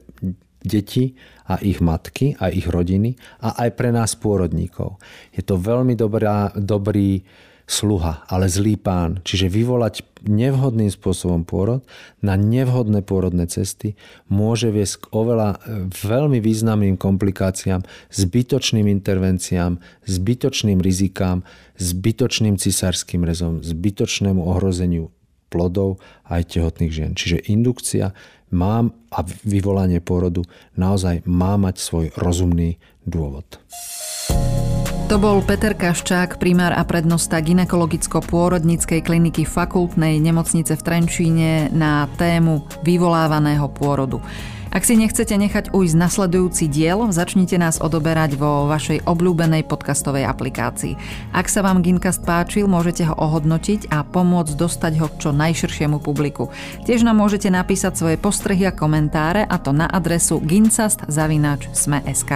[SPEAKER 2] deti a ich matky a ich rodiny a aj pre nás pôrodníkov. Je to veľmi dobrá, dobrý sluha, ale zlý pán. Čiže vyvolať nevhodným spôsobom pôrod na nevhodné pôrodné cesty môže viesť k oveľa e, veľmi významným komplikáciám, zbytočným intervenciám, zbytočným rizikám, zbytočným cisárským rezom, zbytočnému ohrozeniu plodov aj tehotných žien. Čiže indukcia má a vyvolanie pôrodu naozaj má mať svoj rozumný dôvod.
[SPEAKER 1] To bol Peter Kaščák, primár a prednosta ginekologicko-pôrodníckej kliniky fakultnej nemocnice v Trenčíne na tému vyvolávaného pôrodu. Ak si nechcete nechať ujsť nasledujúci diel, začnite nás odoberať vo vašej obľúbenej podcastovej aplikácii. Ak sa vám Gincast páčil, môžete ho ohodnotiť a pomôcť dostať ho k čo najširšiemu publiku. Tiež nám môžete napísať svoje postrehy a komentáre a to na adresu gincast.sme.sk.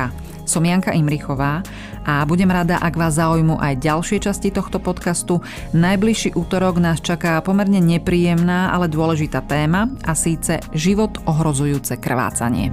[SPEAKER 1] Som Janka Imrichová a budem rada, ak vás zaujímu aj ďalšie časti tohto podcastu. Najbližší útorok nás čaká pomerne nepríjemná, ale dôležitá téma a síce život ohrozujúce krvácanie.